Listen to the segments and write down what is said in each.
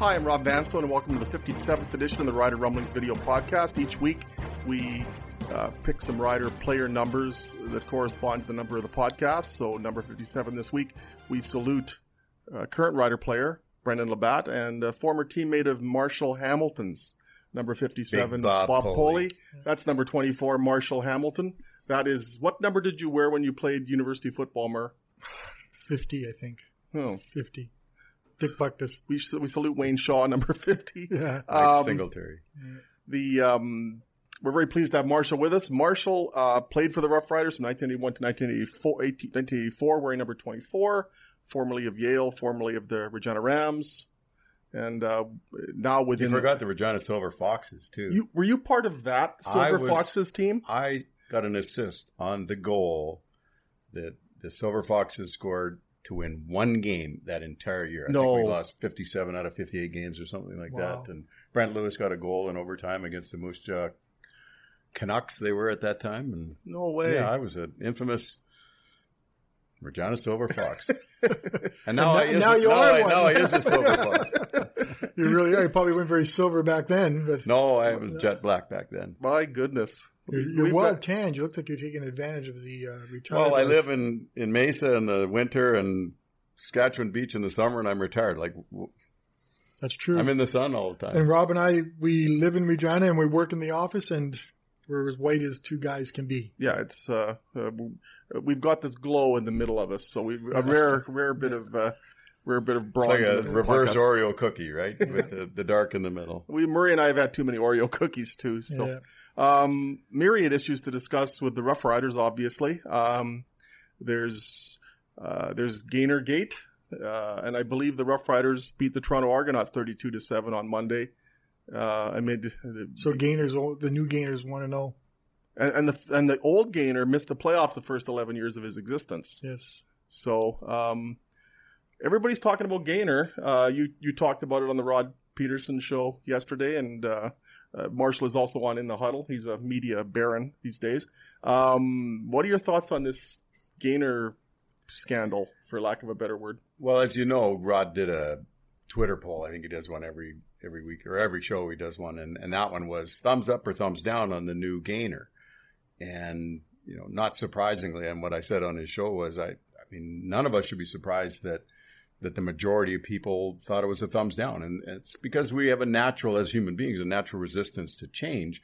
Hi, I'm Rob Vanstone, and welcome to the 57th edition of the Rider Rumblings video podcast. Each week, we uh, pick some rider player numbers that correspond to the number of the podcast. So, number 57 this week, we salute uh, current rider player Brendon LaBatte and a former teammate of Marshall Hamilton's, number 57, Big Bob Bob Poley. Poley. That's number 24, Marshall Hamilton. That is, what number did you wear when you played university football, Mer? 50, I think. Oh, 50. Dick Butkus. we, we salute Wayne Shaw, number 50. Yeah. Mike Um, Singletary. The um, we're very pleased to have Marshall with us. Marshall uh, played for the Rough Riders from 1981 to 1984, 18 1984 wearing number 24, formerly of Yale, formerly of the Regina Rams, and uh, now You forgot the Regina Silver Foxes too. You were you part of that Silver was- Foxes team? I got an assist on the goal that the Silver Foxes scored to win one game that entire year. I No. think we lost 57 out of 58 games or something like Wow. that. And Brent Lewis got a goal in overtime against the Moose Jaw Canucks they were at that time. And No way. yeah, I was an infamous Regina Silver Fox. and now, And I now- is, now you now are I, one. now I is a Silver Fox. You really are. You probably weren't very silver back then, but No, I was jet black back then. My goodness. You're, you're well got- tanned. You look like you're taking advantage of the uh, retirement. Well, I live in, in Mesa in the winter and Saskatchewan Beach in the summer, and I'm retired. Like That's true. I'm in the sun all the time. and Rob and I, we live in Regina and we work in the office, and we're as white as two guys can be. Yeah, it's uh, uh, we've got this glow in the middle of us, so we a rare rare bit of uh, rare bit of It's like a reverse podcast. Oreo cookie, right? With the, the dark in the middle. We Murray and I have had too many Oreo cookies too. So, Yeah. Um, myriad issues to discuss with the Rough Riders. Obviously, um, there's uh, there's Gainer Gate, uh, and I believe the Rough Riders beat the Toronto Argonauts thirty-two to seven on Monday. Uh, amid the, So Gainers, the new Gainers want to know. and, and the and the old Gainer missed the playoffs the first eleven years of his existence. Yes. So um, everybody's talking about Gainer. Uh, you you talked about it on the Rod Pedersen show yesterday, and uh, Marshall is also on in the huddle. He's a media baron these days. Um, what are your thoughts on this Gainer scandal, for lack of a better word? Well, as you know, Rod did a Twitter poll. I think he does one every every week or every show he does one, and, and that one was thumbs up or thumbs down on the new Gainer. And you know, not surprisingly, and what I said on his show was, I, I mean, none of us should be surprised that that the majority of people thought it was a thumbs down, and it's because we have a natural, as human beings, a natural resistance to change,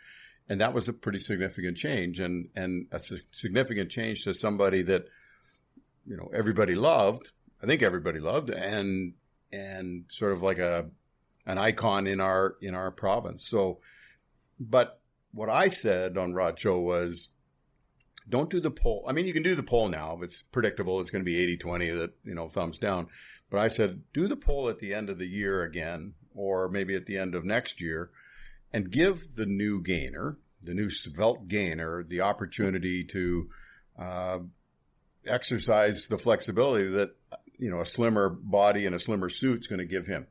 and that was a pretty significant change, and and a significant change to somebody that you know everybody loved. I think everybody loved, and and sort of like a an icon in our in our province. So, but what I said on Rod Show was, don't do the poll. I mean, you can do the poll now. If it's predictable, it's going to be 80-20 that you know thumbs down. But I said, do the poll at the end of the year again, or maybe at the end of next year, and give the new gainer, the new svelte gainer, the opportunity to. Uh, exercise the flexibility that you know a slimmer body and a slimmer suit is going to give him.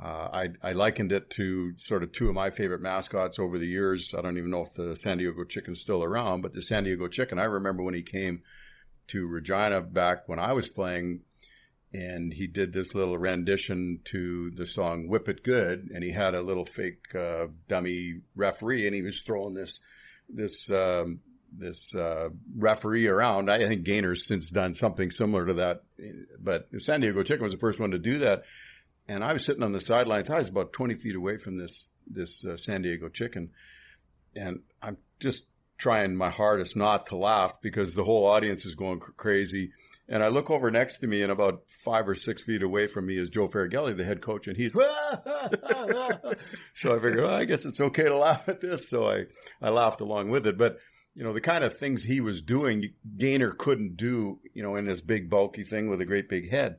Uh, I, I likened it to sort of two of my favorite mascots over the years. I don't even know if the San Diego Chicken's still around, but the San Diego Chicken. I remember when he came to Regina back when I was playing, and he did this little rendition to the song "Whip It Good," and he had a little fake uh, dummy referee, and he was throwing this this um, this uh, referee around. I think Gainer's since done something similar to that, but San Diego Chicken was the first one to do that. And I was sitting on the sidelines. I was about 20 feet away from this this uh, San Diego Chicken, and I'm just trying my hardest not to laugh because the whole audience is going crazy. And I look over next to me, and about five or six feet away from me is Joe Faragalli, the head coach, and he's so I figured, well, I guess it's okay to laugh at this. So I I laughed along with it, but you know, the kind of things he was doing, Gainer couldn't do, you know, in this big bulky thing with a great big head.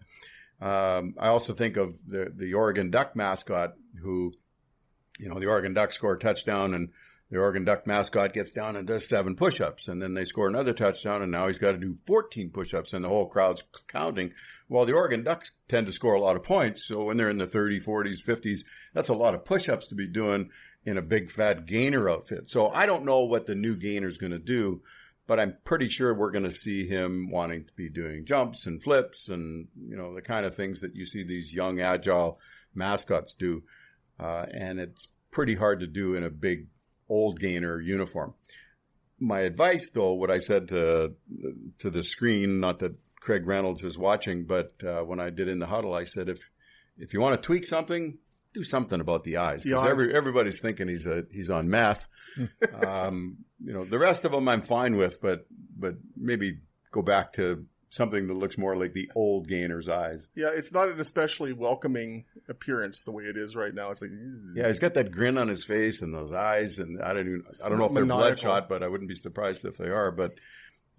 Um, I also think of the, the Oregon Duck mascot who, you know, the Oregon Ducks score a touchdown and the Oregon Duck mascot gets down and does seven push-ups and then they score another touchdown and now he's got to do 14 push-ups and the whole crowd's counting. Well, the Oregon Ducks tend to score a lot of points. So when they're in the 30s, 40s, 50s, that's a lot of push-ups to be doing in a big fat gainer outfit. So I don't know what the new gainer is going to do, but I'm pretty sure we're going to see him wanting to be doing jumps and flips and you know the kind of things that you see these young agile mascots do, uh, and it's pretty hard to do in a big old gainer uniform. My advice, though, what I said to to the screen, not that Craig Reynolds is watching, but uh, when I did in the huddle, I said if if you want to tweak something, do something about the eyes because every, everybody's thinking he's a he's on meth. um, you know, the rest of them I'm fine with, but but maybe go back to something that looks more like the old Gainer's eyes. Yeah, it's not an especially welcoming appearance the way it is right now. It's like yeah, he's got that grin on his face and those eyes, and I don't even I don't know if they're bloodshot, but I wouldn't be surprised if they are. But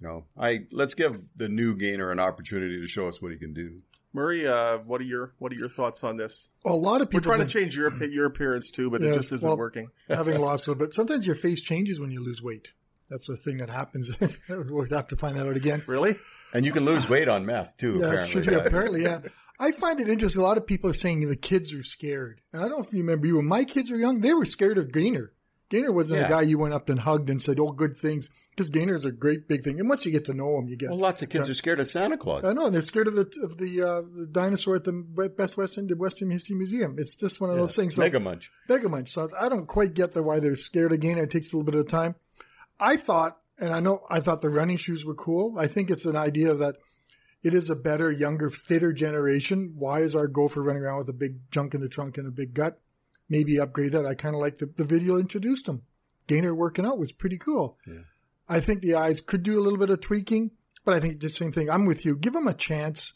you know, I let's give the new Gainer an opportunity to show us what he can do. Murray, uh, what are your what are your thoughts on this? Well, a lot of people we're trying to change your your appearance too, but yes, it just isn't well, working. having lost a little bit, sometimes your face changes when you lose weight. That's a thing that happens. we'll have to find that out again. Really? And you can lose weight on meth too. Yeah, apparently, true, apparently, yeah. I find it interesting. A lot of people are saying the kids are scared, and I don't know if you remember. You when my kids were young, they were scared of Gainer. Gainer wasn't yeah. a guy you went up and hugged and said, "Oh, good things," because Gainer is a great big thing. And once you get to know him, you get. Well, lots of kids are scared of Santa Claus. I know, and they're scared of the of the, uh, the dinosaur at the Best Western the Western History Museum. It's just one of yeah. those things. So, Mega Munch. Mega Munch. So I don't quite get the why they're scared of Gainer. It takes a little bit of time. I thought, and I know, I thought the running shoes were cool. I think it's an idea that it is a better, younger, fitter generation. Why is our gopher running around with a big junk in the trunk and a big gut? Maybe upgrade that. I kind of like the, the video introduced him. Gainer working out was pretty cool. Yeah. I think the eyes could do a little bit of tweaking, but I think the same thing. I'm with you. Give him a chance.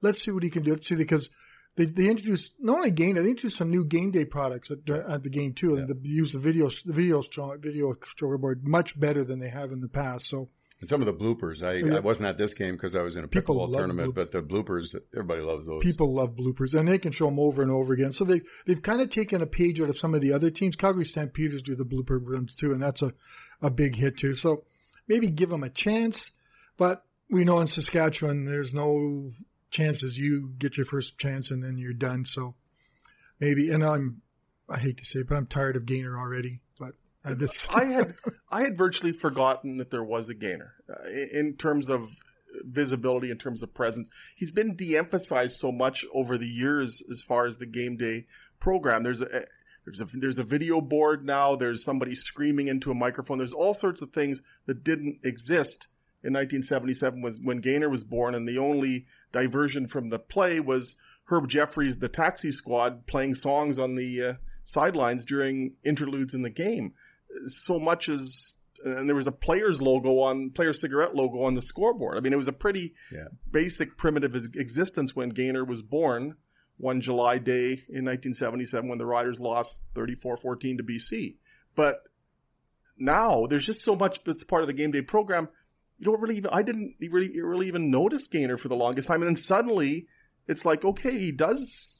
Let's see what he can do. Let's see because they, they introduced not only game they introduced some new game day products at, at the game too, yeah. and they use the video the video video storyboard much better than they have in the past. So and some of the bloopers, I. I wasn't at this game because I was in a pickleball tournament, but the bloopers, everybody loves those. People love bloopers, and they can show them over and over again. So they they've kind of taken a page out of some of the other teams. Calgary Stampeders do the blooper runs too, and that's a, a big hit too. So maybe give them a chance, but we know in Saskatchewan there's no chances you get your first chance and then you're done. So maybe, and I'm I hate to say, it, but I'm tired of Gainer already. I, just... I had I had virtually forgotten that there was a gainer uh, in terms of visibility, in terms of presence. He's been de-emphasized so much over the years as far as the game day program. There's a there's a there's a video board now. There's somebody screaming into a microphone. There's all sorts of things that didn't exist in 1977 was when Gainer was born, and the only diversion from the play was Herb Jeffries, the Taxi Squad, playing songs on the uh, sidelines during interludes in the game so much as and there was a player's logo on player cigarette logo on the scoreboard. I mean, it was a pretty yeah. basic primitive existence when Gainer was born one July day in 1977 when the Riders lost 34-14 to BC. But now there's just so much that's part of the game day program. You don't really even I didn't really really even notice Gainer for the longest time, and then suddenly it's like okay, he does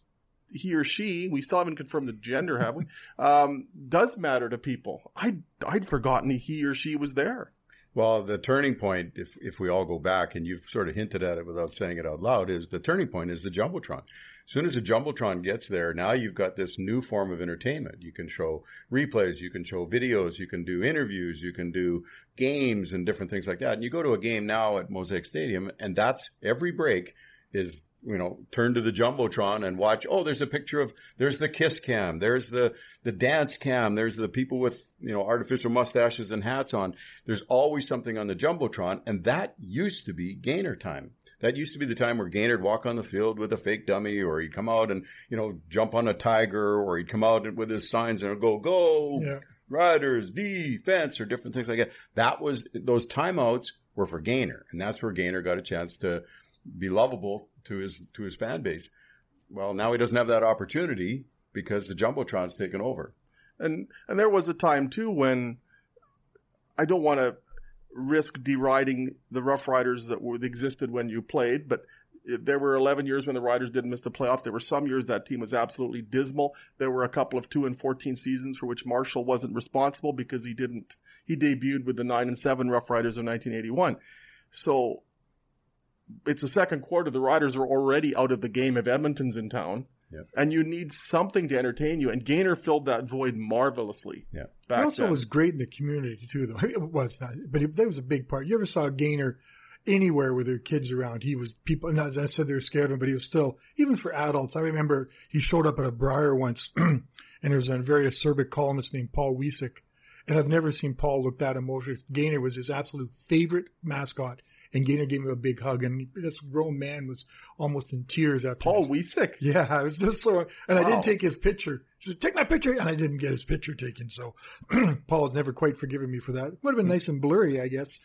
he or she, we still haven't confirmed the gender, have we? Um, does matter to people. I I'd forgotten he or she was there. Well, the turning point, if if we all go back, and you've sort of hinted at it without saying it out loud, is the turning point is the jumbotron. As soon as the jumbotron gets there, now you've got this new form of entertainment. You can show replays, you can show videos, you can do interviews, you can do games and different things like that. And you go to a game now at Mosaic Stadium, and that's every break is you know, turn to the jumbotron and watch. Oh, there's a picture of there's the kiss cam, there's the the dance cam, there's the people with you know artificial mustaches and hats on. There's always something on the jumbotron, and that used to be gainer time. That used to be the time where Gainerd walk on the field with a fake dummy, or he'd come out and you know jump on a tiger, or he'd come out with his signs and go go yeah. riders defense or different things like that. That was those timeouts were for Gainer, and that's where Gainer got a chance to be lovable to his to his fan base. Well, now he doesn't have that opportunity because the jumbotron's taken over. And and there was a time too when I don't want to risk deriding the Rough Riders that were, that existed when you played, but there were 11 years when the Riders didn't miss the playoffs. There were some years that team was absolutely dismal. There were a couple of 2 and 14 seasons for which Marshall wasn't responsible because he didn't he debuted with the 9 and 7 Rough Riders of 1981. So it's the second quarter. The Riders are already out of the game if Edmonton's in town. Yep. and you need something to entertain you. And Gainer filled that void marvelously. Yeah. back He also then. was great in the community too, though. It was not, but it, that was a big part. You ever saw Gainer anywhere with their kids around? He was people. Not as I said, they were scared of him, but he was still even for adults. I remember he showed up at a Brier once, and there was a very acerbic columnist named Paul Wiecek, and I've never seen Paul look that emotional. Gainer was his absolute favorite mascot, and Gainer gave him a big hug, and this grown man was almost in tears after Paul Wiecek. yeah, I was just so, and I didn't take his picture. He said, "Take my picture," and I didn't get his picture taken. So Paul's never quite forgiven me for that. It Would have been nice and blurry, I guess,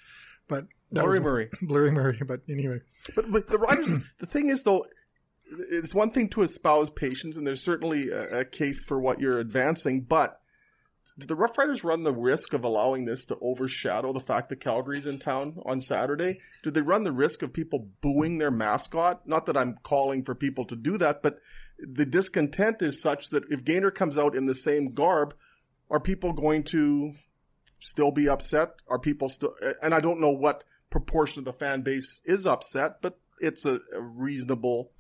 but blurry Murray was- Murray. blurry Murray. But anyway, But, but the Riders, the thing is though, it's one thing to espouse patience, and there's certainly a, a case for what you're advancing, but the Rough Riders run the risk of allowing this to overshadow the fact that Calgary's in town on Saturday? Did they run the risk of people booing their mascot? Not that I'm calling for people to do that, but the discontent is such that if Gainer comes out in the same garb, are people going to still be upset? Are people still, and I don't know what proportion of the fan base is upset, but it's a, a reasonable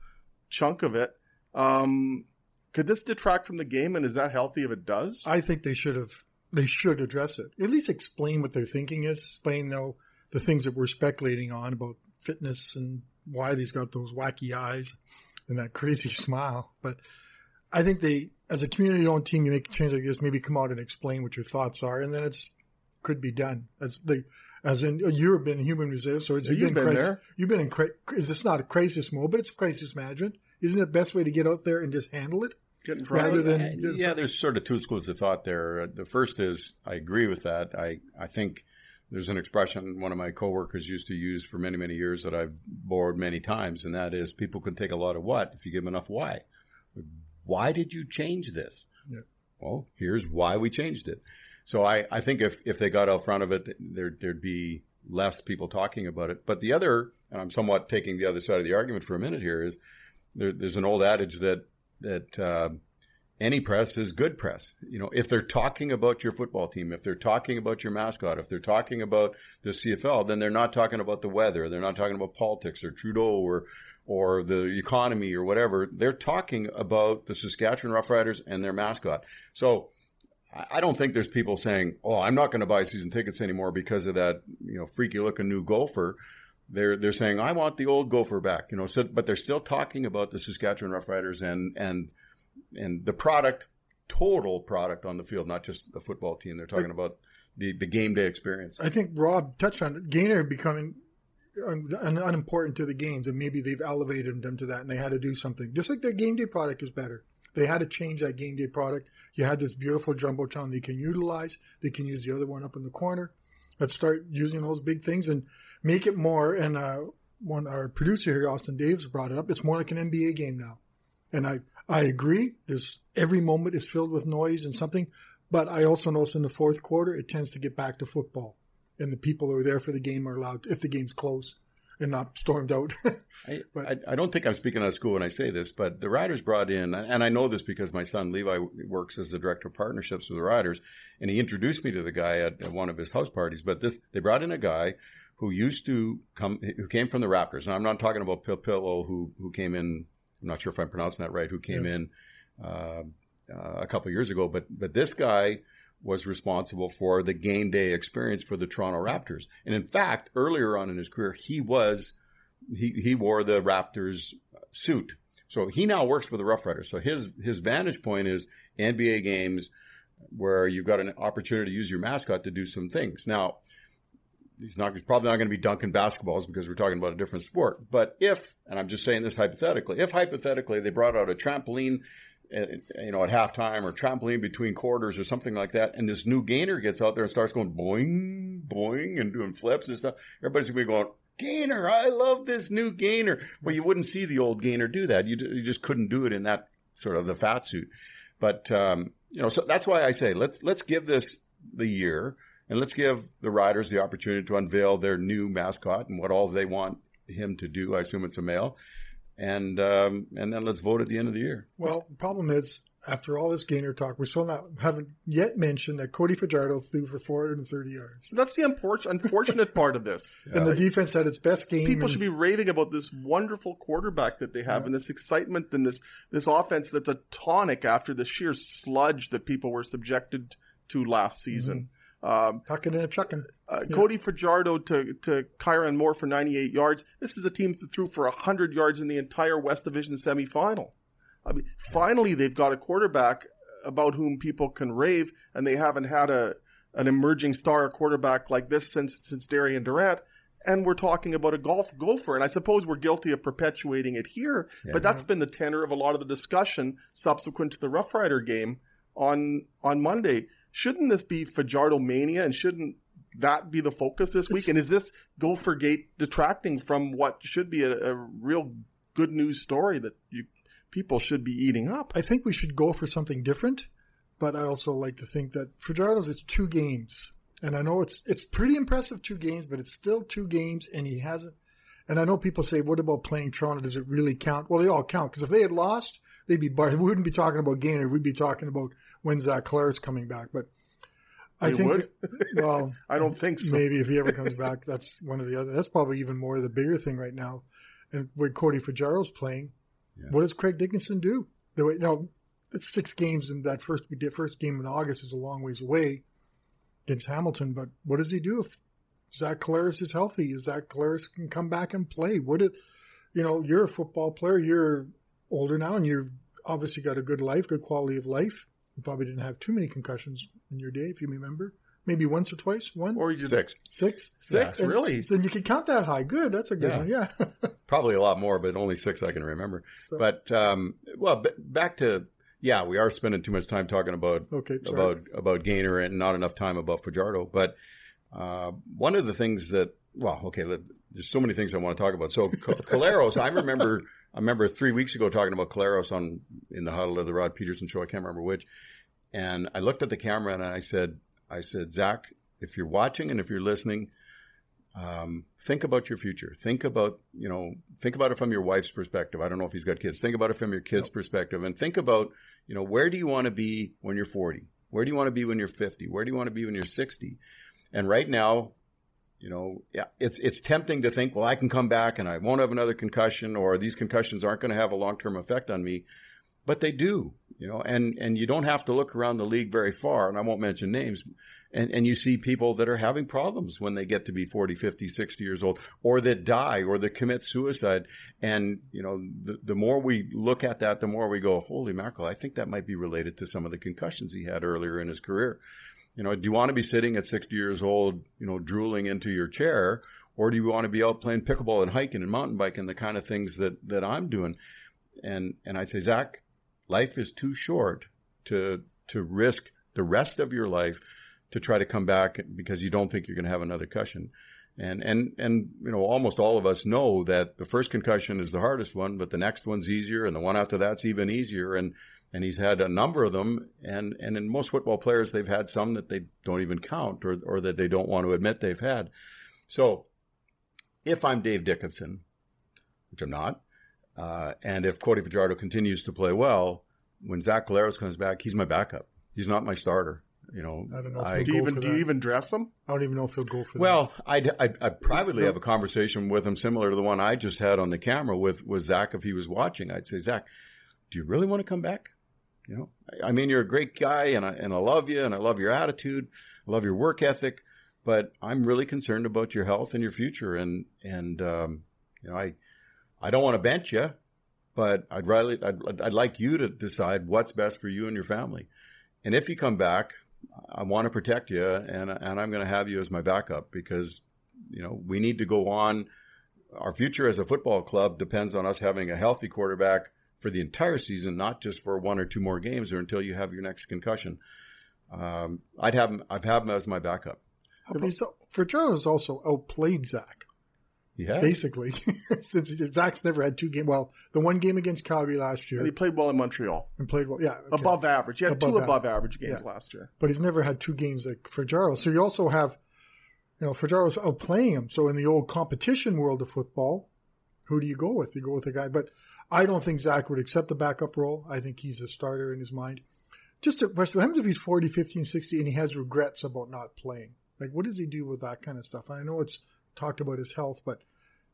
chunk of it. Um, could this detract from the game, and is that healthy if it does? I think they should have they should address it. At least explain what their thinking is. Explain though the things that we're speculating on about fitness and why he's got those wacky eyes and that crazy smile. But I think they, as a community-owned team, you make a change like this, maybe come out and explain what your thoughts are, and then it's could be done. As they, as in you've been human reserve, so it's Yeah, you've been crisis, there. You've been in. Is this not a crisis mode, but it's crisis management? Isn't it the best way to get out there and just handle it? Get in rather than- Uh, yeah, there's sort of two schools of thought there. Uh, The first is I agree with that. I I think there's an expression one of my coworkers used to use for many many years that I've borrowed many times, and that is people can take a lot of what if you give them enough why. Why did you change this? Yeah. Well, here's why we changed it. So I, I think if, if they got out front of it, there, there'd be less people talking about it. But the other, and I'm somewhat taking the other side of the argument for a minute here, is there, there's an old adage that that uh, any press is good press. You know, if they're talking about your football team, if they're talking about your mascot, if they're talking about the CFL, then they're not talking about the weather. They're not talking about politics or Trudeau or or the economy or whatever. They're talking about the Saskatchewan Roughriders and their mascot. So I don't think there's people saying, "Oh, I'm not going to buy season tickets anymore because of that, you know, freaky looking new golfer." They're they're saying, "I want the old gopher back," you know. So, but they're still talking about the Saskatchewan Roughriders and and and the product, total product on the field, not just the football team. They're talking about the the game day experience. I think Rob touched on it. Gainer becoming un, un, unimportant to the games, and maybe they've elevated them to that, and they had to do something. Just like their game day product is better. They had to change that game day product. You had this beautiful jumbotron they can utilize. They can use the other one up in the corner. Let's start using those big things and make it more. And uh, one our producer here, Austin Davis, brought it up. It's more like an NBA game now, and I I agree. There's every moment is filled with noise and something, but I also notice in the fourth quarter it tends to get back to football and the people who are there for the game are allowed, if the game's close and not stormed out. I, But- I, I don't think I'm speaking out of school when I say this, but the Riders brought in, and I know this because my son Levi works as the director of partnerships with the Riders, and he introduced me to the guy at, at one of his house parties. But this, they brought in a guy who used to come, who came from the Raptors, and I'm not talking about Pil Pillow, who who came in. I'm not sure if I'm pronouncing that right. Who came in uh, uh, a couple years ago, but but this guy was responsible for the game day experience for the Toronto Raptors. And in fact, earlier on in his career, he was he he wore the Raptors suit. So he now works with the Rough Riders. So his his vantage point is NBA games where you've got an opportunity to use your mascot to do some things. Now, he's not he's probably not going to be dunking basketballs because we're talking about a different sport. But if, and I'm just saying this hypothetically, if hypothetically they brought out a trampoline, uh, you know, at halftime or trampoline between quarters or something like that, and this new gainer gets out there and starts going boing, boing, and doing flips and stuff, everybody's going to be going, Gainer, I love this new gainer. Well, you wouldn't see the old gainer do that. You, you just couldn't do it in that sort of the fat suit. But um, you know, so that's why I say let's let's give this the year, and let's give the riders the opportunity to unveil their new mascot and what all they want him to do. I assume it's a male, and um, and then let's vote at the end of the year. well, the problem is after all this Gainer talk, we still not haven't yet mentioned that Cody Fajardo threw for 430 yards. That's the unfortunate part of this. Yeah. And the defense had its best game. People should be raving about this wonderful quarterback that they have, yeah. and this excitement and this this offense that's a tonic after the sheer sludge that people were subjected to last season. Mm-hmm. Um, Tucking and chucking. Uh, yeah. Cody Fajardo to to Kyran Moore for 98 yards. This is a team that threw for 100 yards in the entire West Division semifinal. I mean, finally, they've got a quarterback about whom people can rave, and they haven't had a an emerging star quarterback like this since since Darian Durant. And we're talking about a golf gopher, and I suppose we're guilty of perpetuating it here. Yeah. But that's been the tenor of a lot of the discussion subsequent to the Rough Rider game on on Monday shouldn't this be Fajardo mania and shouldn't that be the focus this week? And is this Gopher Gate detracting from what should be a, a real good news story that you people should be eating up? I think we should go for something different, but I also like to think that Fajardo's it's two games. And I know it's it's pretty impressive two games, but it's still two games and he hasn't and I know people say, what about playing Toronto? Does it really count? Well, they all count because if they had lost, they'd be bar- we wouldn't be talking about Gainer. We'd be talking about when Zach Collaros coming back. But I they think, would? well, I don't think so. Maybe if he ever comes back, that's one of the other. That's probably even more the bigger thing right now. And where Cody Fajardo's playing, yeah. what does Craig Dickenson do? The way now, it's six games, and that first we did first game in August is a long ways away against Hamilton. But what does he do if Zach Collaros is healthy? Is Zach Collaros can come back and play? What it, you know, you're a football player. You're older now, and you've obviously got a good life, good quality of life. You probably didn't have too many concussions in your day, if you remember. Maybe once or twice. One or you six, six, six. Yeah. Really? Then you can count that high. Good. That's a good yeah. one. Yeah. probably a lot more, but only six I can remember. So. But um, well, b- back to yeah, we are spending too much time talking about okay, about about Gainer and not enough time about Fajardo. But uh, one of the things that well, okay, there's so many things I want to talk about. So Collaros, I remember I remember three weeks ago talking about Collaros on in the huddle of the Rod Pedersen show. I can't remember which. And I looked at the camera and I said, I said, Zach, if you're watching and if you're listening, um, think about your future. Think about, you know, think about it from your wife's perspective. I don't know if he's got kids. Think about it from your kids' perspective and think about, you know, where do you want to be when you're 40? Where do you want to be when you're 50? Where do you want to be when you're 60? And right now, you know, yeah, it's it's tempting to think, well, I can come back and I won't have another concussion, or these concussions aren't going to have a long term effect on me, but they do, you know, and and you don't have to look around the league very far, and I won't mention names, and and you see people that are having problems when they get to be 40, 50, 60 years old, or that die, or that commit suicide, and you know, the the more we look at that, the more we go, holy mackerel, I think that might be related to some of the concussions he had earlier in his career. You know, do you want to be sitting at 60 years old, you know, drooling into your chair, or do you want to be out playing pickleball and hiking and mountain biking, the kind of things that that I'm doing? And and I'd say, Zach, life is too short to to risk the rest of your life to try to come back because you don't think you're going to have another concussion. And and and you know, almost all of us know that the first concussion is the hardest one, but the next one's easier, and the one after that's even easier. And and he's had a number of them. And and in most football players, they've had some that they don't even count or or that they don't want to admit they've had. So, if I'm Dave Dickenson, which I'm not, uh, and if Cody Fajardo continues to play well, when Zach Collaros comes back, he's my backup. He's not my starter. You know, I don't know. I, do you even do you even dress him? I don't even know if he'll go for well, that. Well, I'd, I'd, I'd, privately have a conversation with him similar to the one I just had on the camera with with Zach if he was watching. I'd say, Zach, do you really want to come back? You know, I mean, you're a great guy, and I and I love you, and I love your attitude, I love your work ethic, but I'm really concerned about your health and your future, and and um, you know, I I don't want to bench you, but I'd really I'd, I'd like you to decide what's best for you and your family, and if you come back, I want to protect you, and and I'm going to have you as my backup because you know we need to go on. Our future as a football club depends on us having a healthy quarterback for the entire season, not just for one or two more games or until you have your next concussion. Um, I'd have him. I'd have him as my backup. So, has also outplayed Zach. Yeah, basically, since Zach's never had two games. Well, the one game against Calgary last year, and he played well in Montreal and played well. Yeah, okay. above average. He had above two above average games yeah. last year, but he's never had two games like Fajardo. So you also have, you know, Fajardo's outplaying him. So in the old competition world of football, who do you go with? You go with a guy, but I don't think Zach would accept the backup role. I think he's a starter in his mind. Just to, question what happens if he's 40, 50, 60 and he has regrets about not playing? Like, what does he do with that kind of stuff? And I know it's talked about his health, but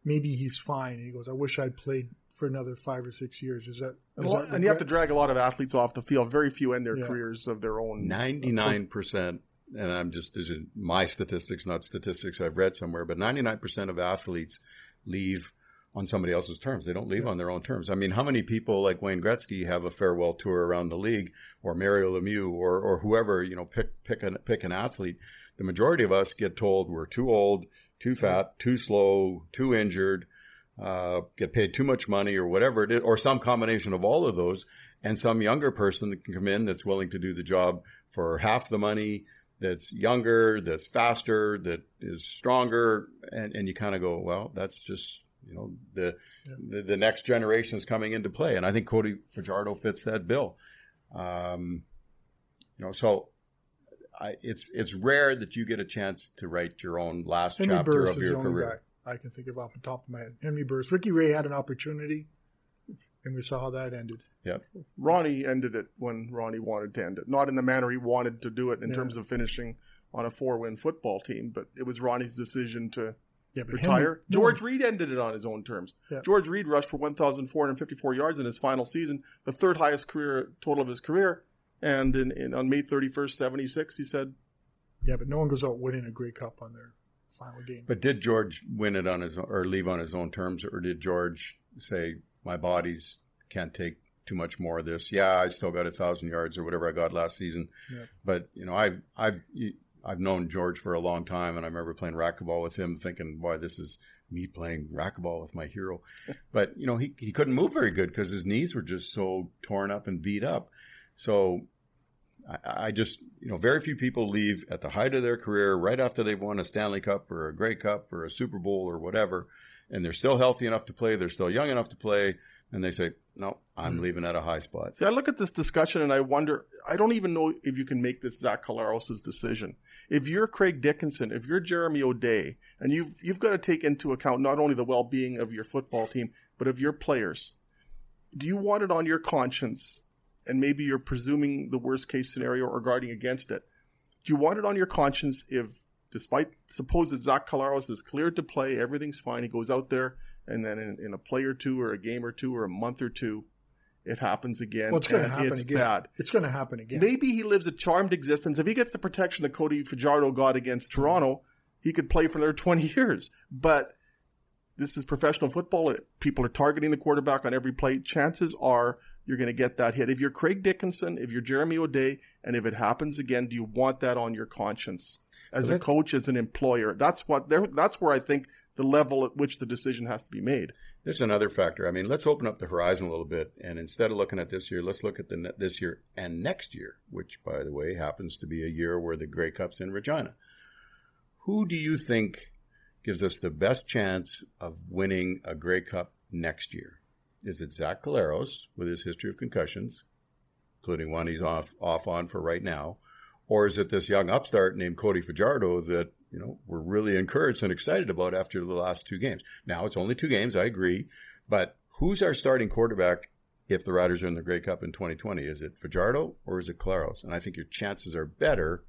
maybe he's fine. And he goes, I wish I'd played for another five or six years. Is that, And, lot- that and you have to drag a lot of athletes off the field. Very few end their Yeah. careers of their own. Ninety nine percent, and I'm just these are my statistics, not statistics I've read somewhere, but ninety nine percent of athletes leave on somebody else's terms. They don't leave on their own terms. I mean, how many people like Wayne Gretzky have a farewell tour around the league, or Mario Lemieux, or or whoever you know pick pick an pick an athlete? The majority of us get told we're too old, too fat, too slow, too injured. Uh, get paid too much money or whatever it is, or some combination of all of those, and some younger person that can come in that's willing to do the job for half the money, that's younger, that's faster, that is stronger, and, and you kind of go, well, that's just you know the, the the next generation is coming into play, and I think Cody Fajardo fits that bill. Um, you know, so I, it's it's rare that you get a chance to write your own last Henry chapter Burris of is the your only career. guy I can think of off the top of my head. Henry Burris. Ricky Ray had an opportunity, and we saw how that ended. Yep. Ronnie ended it when Ronnie wanted to end it. Not in the manner he wanted to do it in Yeah. terms of finishing on a four win football team, but it was Ronnie's decision to Yeah, but retire. Henry, no George one- Reed ended it on his own terms. Yeah. George Reed rushed for 1,454 yards in his final season, the third highest career total of his career. And in, in, on May 31st, 76, he said, yeah, but no one goes out winning a Grey Cup on their final game. But did George win it on his own, or leave on his own terms, or did George say my body's can't take too much more of this? Yeah, I still got a thousand yards or whatever I got last season, Yeah. but you know I've I've I've known George for a long time, and I remember playing racquetball with him, thinking, "Boy, this is me playing racquetball with my hero." but you know he he couldn't move very good because his knees were just so torn up and beat up. So I, I just, you know, very few people leave at the height of their career, right after they've won a Stanley Cup or a Grey Cup or a Super Bowl or whatever, and they're still healthy enough to play, they're still young enough to play, and they say, "No, I'm Mm-hmm. leaving at a high spot." See, I look at this discussion and I wonder, I don't even know if you can make this Zach Collaros' decision. If you're Craig Dickenson, if you're Jeremy O'Day, and you've, you've got to take into account not only the well being of your football team, but of your players, do you want it on your conscience? And maybe you're presuming the worst case scenario or guarding against it. Do you want it on your conscience if, despite suppose that Zach Collaros is cleared to play, everything's fine, he goes out there, and then in, in a play or two, or a game or two, or a month or two, it happens again. well, it's going to happen it's again. bad. It's going to happen again. Maybe he lives a charmed existence. If he gets the protection that Cody Fajardo got against Toronto, he could play for another 20 years. But this is professional football. People are targeting the quarterback on every play. Chances are you're going to get that hit. If you're Craig Dickenson, if you're Jeremy O'Day, and if it happens again, do you want that on your conscience as a coach, as an employer? That's what. there- That's where I think the level at which the decision has to be made. There's another factor. I mean, let's open up the horizon a little bit, and instead of looking at this year, let's look at the ne- this year and next year, which, by the way, happens to be a year where the Grey Cup's in Regina. Who do you think gives us the best chance of winning a Grey Cup next year? Is it Zach Collaros with his history of concussions, including one he's off off on for right now, or is it this young upstart named Cody Fajardo that you know we're really encouraged and excited about after the last two games? Now it's only two games, I agree, but who's our starting quarterback if the Riders are in the Grey Cup in 2020? Is it Fajardo or is it Collaros? And I think your chances are better.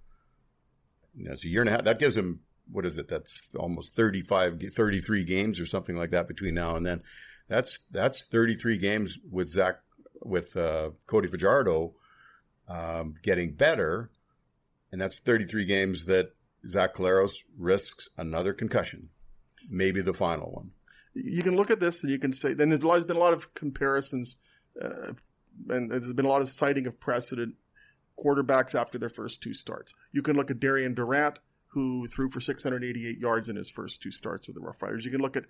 You know, it's a year and a half. That gives him what is it? That's almost 35, 33 games or something like that between now and then. That's that's 33 games with Zach with uh, Cody Fajardo um, getting better, and that's 33 games that Zach Collaros risks another concussion, maybe the final one. you can look at this and you can say, then there's been a lot of comparisons, uh, and there's been a lot of citing of precedent quarterbacks after their first two starts. You can look at Darian Durant, who threw for 688 yards in his first two starts with the Rough Riders. You can look at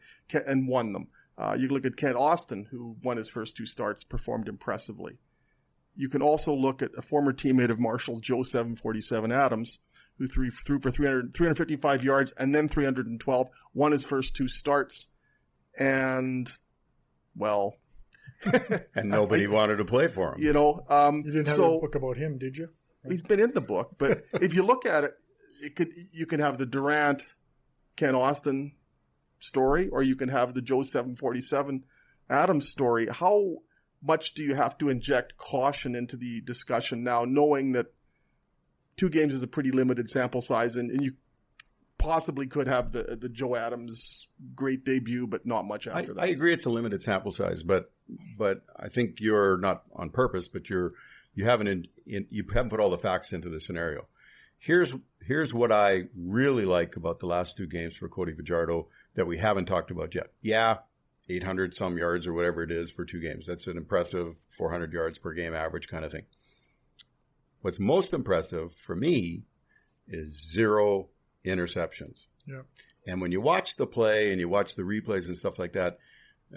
and won them. Uh, you can look at Kent Austin, who won his first two starts, performed impressively. You can also look at a former teammate of Marshall's, Joe 747 Adams, who threw, threw for 300, 355 yards and then 312, won his first two starts and well, And nobody wanted to play for him. you know, um, You didn't have so a book about him, did you? he's been in the book, but if you look at it, it could you can have the Durant, Kent Austin story, or you can have the Joe seven forty seven Adams story, how much do you have to inject caution into the discussion now, knowing that two games is a pretty limited sample size, and, and you possibly could have the the Joe Adams great debut, but not much after I, that. I agree, it's a limited sample size, but but I think you're not on purpose, but you're you haven't in, in, you haven't put all the facts into the scenario. Here's here's what I really like about the last two games for Cody Fajardo that we haven't talked about yet. Yeah, 800 some yards or whatever it is for two games. That's an impressive 400 yards per game average kind of thing. What's most impressive for me is zero interceptions. Yeah. And when you watch the play and you watch the replays and stuff like that,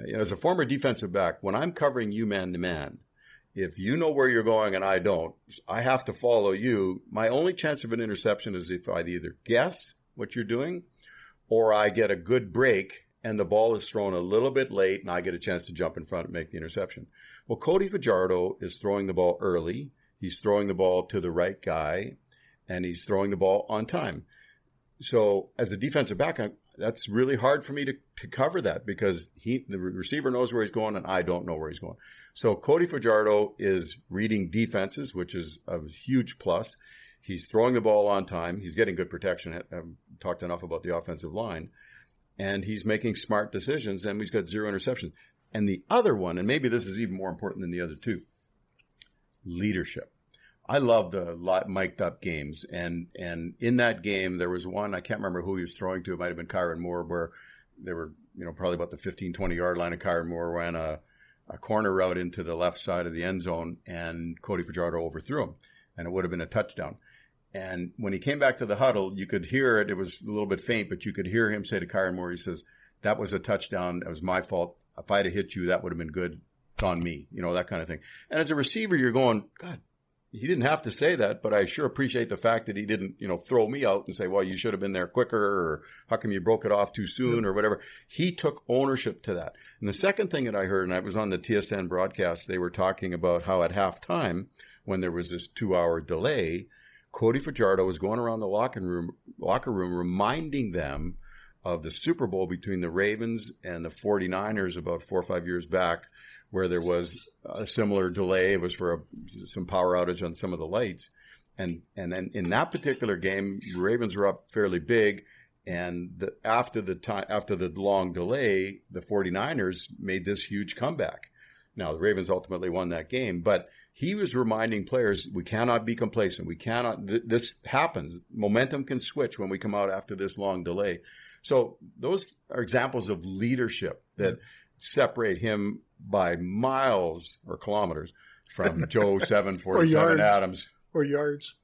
you know, as a former defensive back, when I'm covering you man to man, if you know where you're going and I don't, I have to follow you. My only chance of an interception is if I either guess what you're doing or I get a good break and the ball is thrown a little bit late and I get a chance to jump in front and make the interception. Well, Cody Fajardo is throwing the ball early. He's throwing the ball to the right guy and he's throwing the ball on time. So as a defensive back, I, that's really hard for me to, to cover that because he the receiver knows where he's going and I don't know where he's going. So Cody Fajardo is reading defenses, which is a huge plus. He's throwing the ball on time. He's getting good protection. I've talked enough about the offensive line. And he's making smart decisions and he's got zero interceptions. And the other one, and maybe this is even more important than the other two, leadership. I love the mic'd up games, and and in that game there was one I can't remember who he was throwing to. It might have been Kyran Moore, where they were you know probably about the 15, 20 yard line. of Kyran Moore ran a, a corner route into the left side of the end zone, and Cody Fajardo overthrew him, and it would have been a touchdown. And when he came back to the huddle, you could hear it. It was a little bit faint, but you could hear him say to Kyran Moore, he says, "That was a touchdown. It was my fault. If I'd have hit you, that would have been good. It's on me." You know that kind of thing. And as a receiver, you're going, God, he didn't have to say that, but I sure appreciate the fact that he didn't, you know, throw me out and say, well, you should have been there quicker or how come you broke it off too soon or whatever. He took ownership to that. And the second thing that I heard, and I was on the TSN broadcast, they were talking about how at halftime, when there was this two hour delay, Cody Fajardo was going around the locker room, locker room reminding them of the Super Bowl between the Ravens and the 49ers about four or five years back, where there was a similar delay. It was for a, some power outage on some of the lights. And, and then in that particular game, Ravens were up fairly big. And the, after the time, after the long delay, the 49ers made this huge comeback. Now the Ravens ultimately won that game, but he was reminding players, we cannot be complacent. We cannot, th- this happens. Momentum can switch when we come out after this long delay. So those are examples of leadership that separate him by miles or kilometers from Joe seven forty seven Adams or yards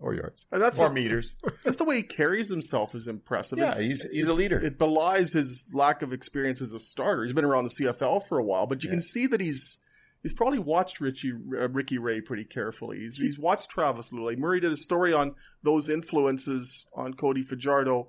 or yards and that's or meters. Just the way he carries himself is impressive. Yeah, it, he's he's a leader. It belies his lack of experience as a starter. He's been around the CFL for a while, but you yeah. can see that he's he's probably watched Richie uh, Ricky Ray pretty carefully. He's he's watched Travis Lulay. Murray did a story on those influences on Cody Fajardo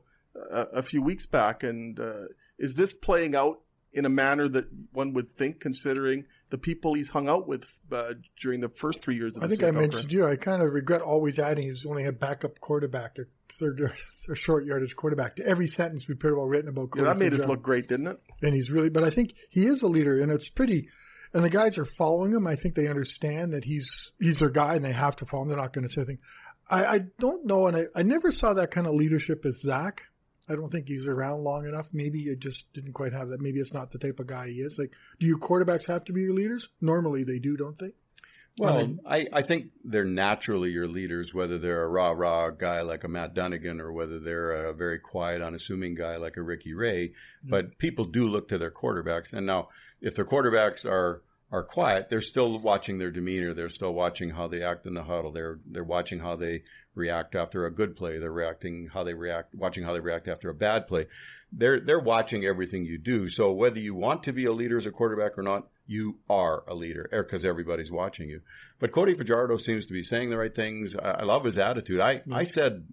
uh, a few weeks back, and uh, is this playing out in a manner that one would think, considering the people he's hung out with uh, during the first three years of I think I mentioned you. I kind of regret always adding he's only a backup quarterback, a third a short yardage quarterback to every sentence we pretty well written about. Yeah, that made us look great, didn't it? And he's really, but I think he is a leader, and it's pretty. And the guys are following him. I think they understand that he's he's their guy, and they have to follow him. They're not going to say anything. I, I don't know, and I, I never saw that kind of leadership as Zach. I don't think he's around long enough. Maybe it just didn't quite have that. Maybe it's not the type of guy he is. Like, do your quarterbacks have to be your leaders? Normally they do, don't they? Well, I, I think they're naturally your leaders, whether they're a rah rah guy like a Matt Dunigan or whether they're a very quiet, unassuming guy like a Ricky Ray. But people do look to their quarterbacks. And now, if their quarterbacks are are quiet, they're still watching their demeanor. They're still watching how they act in the huddle. They're they're watching how they react after a good play. They're reacting how they react, watching how they react after a bad play. They're they're watching everything you do. So whether you want to be a leader as a quarterback or not, you are a leader er, because everybody's watching you. But Cody Fajardo seems to be saying the right things. I, I love his attitude. I mm-hmm. I said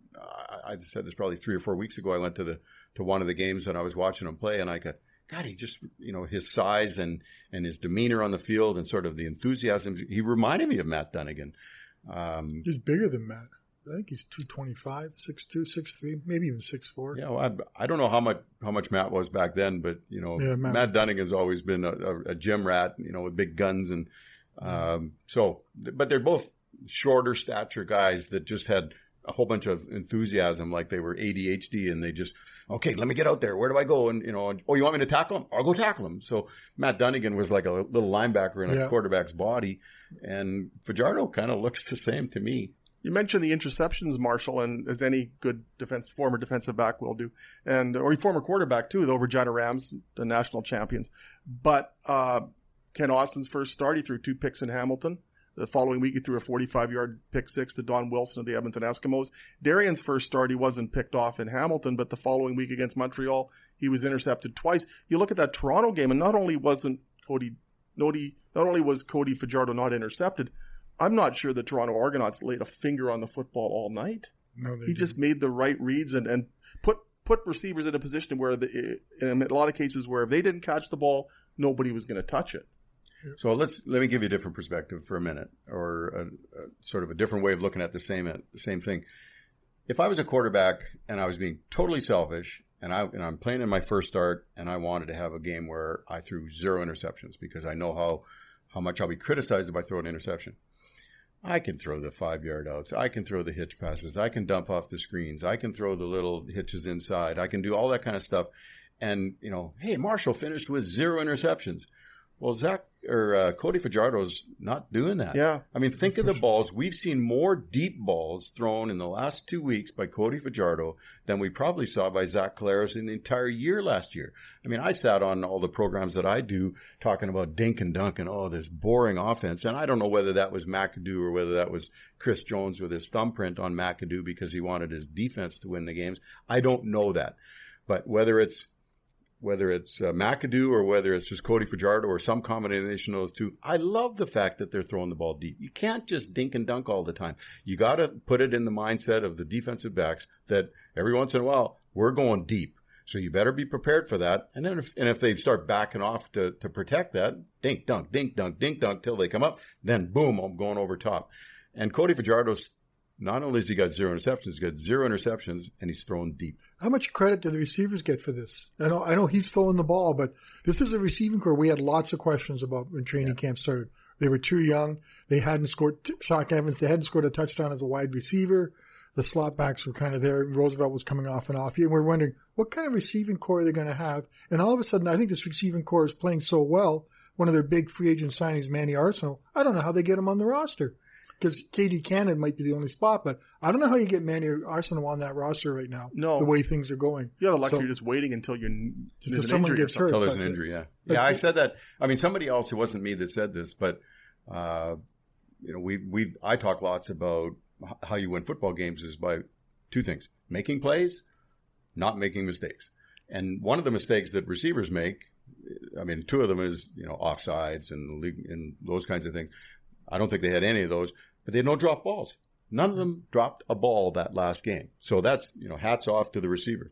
I said this probably three or four weeks ago. I went to the to one of the games and I was watching him play, and I got. God, he just, you know, his size and, and his demeanor on the field and sort of the enthusiasm. He reminded me of Matt Dunigan. Um, He's bigger than Matt. I think he's 225, 6'2", 6'3", maybe even 6'4". Yeah, well, I, I don't know how much how much Matt was back then, but you know, Yeah, Matt. Matt- Dunigan's always been a, a, a gym rat, you know, with big guns and um, so. But they're both shorter stature guys that just had a whole bunch of enthusiasm, like they were ADHD, and they just okay, let me get out there. Where do I go? And you know, and, oh, you want me to tackle him? I'll go tackle him. So Matt Dunigan was like a little linebacker in a Yeah. quarterback's body, and Fajardo kind of looks the same to me. You mentioned the interceptions, Marshall, and as any good defense, former defensive back will do, and or former quarterback too, the Regina Rams, the national champions. But uh, Kent Austin's first start, he threw two picks in Hamilton. The following week, he threw a 45-yard pick six to Don Wilson of the Edmonton Eskimos. Darian's first start, he wasn't picked off in Hamilton, but the following week against Montreal, he was intercepted twice. You look at that Toronto game, and not only wasn't Cody, Nodi, not only was Cody Fajardo not intercepted, I'm not sure the Toronto Argonauts laid a finger on the football all night. No, they He just made the right reads and, and put put receivers in a position where, the, in a lot of cases, where if they didn't catch the ball, nobody was going to touch it. So let's let me give you a different perspective for a minute, or a, a sort of a different way of looking at the same uh, the same thing. If I was a quarterback and I was being totally selfish, and I and I'm playing in my first start, and I wanted to have a game where I threw zero interceptions because I know how how much I'll be criticized if I throw an interception. I can throw the five yard outs. I can throw the hitch passes. I can dump off the screens. I can throw the little hitches inside. I can do all that kind of stuff. And, you know, hey, Marshall finished with zero interceptions. Well, Zach or uh, Cody Fajardo's not doing that. Yeah. I mean, think of the balls. We've seen more deep balls thrown in the last two weeks by Cody Fajardo than we probably saw by Zach Collaros in the entire year last year. I mean, I sat on all the programs that I do talking about dink and dunk and oh, this boring offense. And I don't know whether that was McAdoo or whether that was Chris Jones with his thumbprint on McAdoo because he wanted his defense to win the games. I don't know that. But whether it's whether it's uh, McAdoo or whether it's just Cody Fajardo or some combination of those two, I love the fact that they're throwing the ball deep. You can't just dink and dunk all the time. You got to put it in the mindset of the defensive backs that every once in a while we're going deep. So you better be prepared for that. And then if, and if they start backing off to, to protect that, dink, dunk, dink, dunk, dink, dunk till they come up, then boom, I'm going over top. And Cody Fajardo's not only has he got zero interceptions, he's got zero interceptions and he's thrown deep. How much credit do the receivers get for this? I know, I know he's throwing the ball, but this is a receiving core we had lots of questions about when training camp started. They were too young. They hadn't scored. Shaq Evans. They hadn't scored a touchdown as a wide receiver. The slot backs were kind of there. Roosevelt was coming off and off. And we're wondering what kind of receiving core are they going to have? And all of a sudden, I think this receiving core is playing so well. One of their big free agent signings, Manny Arceneaux. I don't know how they get him on the roster because KD Cannon might be the only spot, but I don't know how you get Manny Arceneaux on that roster right now. No. the way things are going. Yeah, have the luxury So- of just waiting until you're Until there's an someone injury gets hurt. Until there's but- an injury, yeah. but Yeah, I said that. I mean, somebody else, it wasn't me that said this, but, uh, you know, we, we, I talk lots about how you win football games is by two things making plays, not making mistakes. And one of the mistakes that receivers make, I mean, two of them is, you know, offsides and, league- and those kinds of things. I don't think they had any of those, but they had no drop balls. None of them dropped a ball that last game. So that's, you know, hats off to the receiver.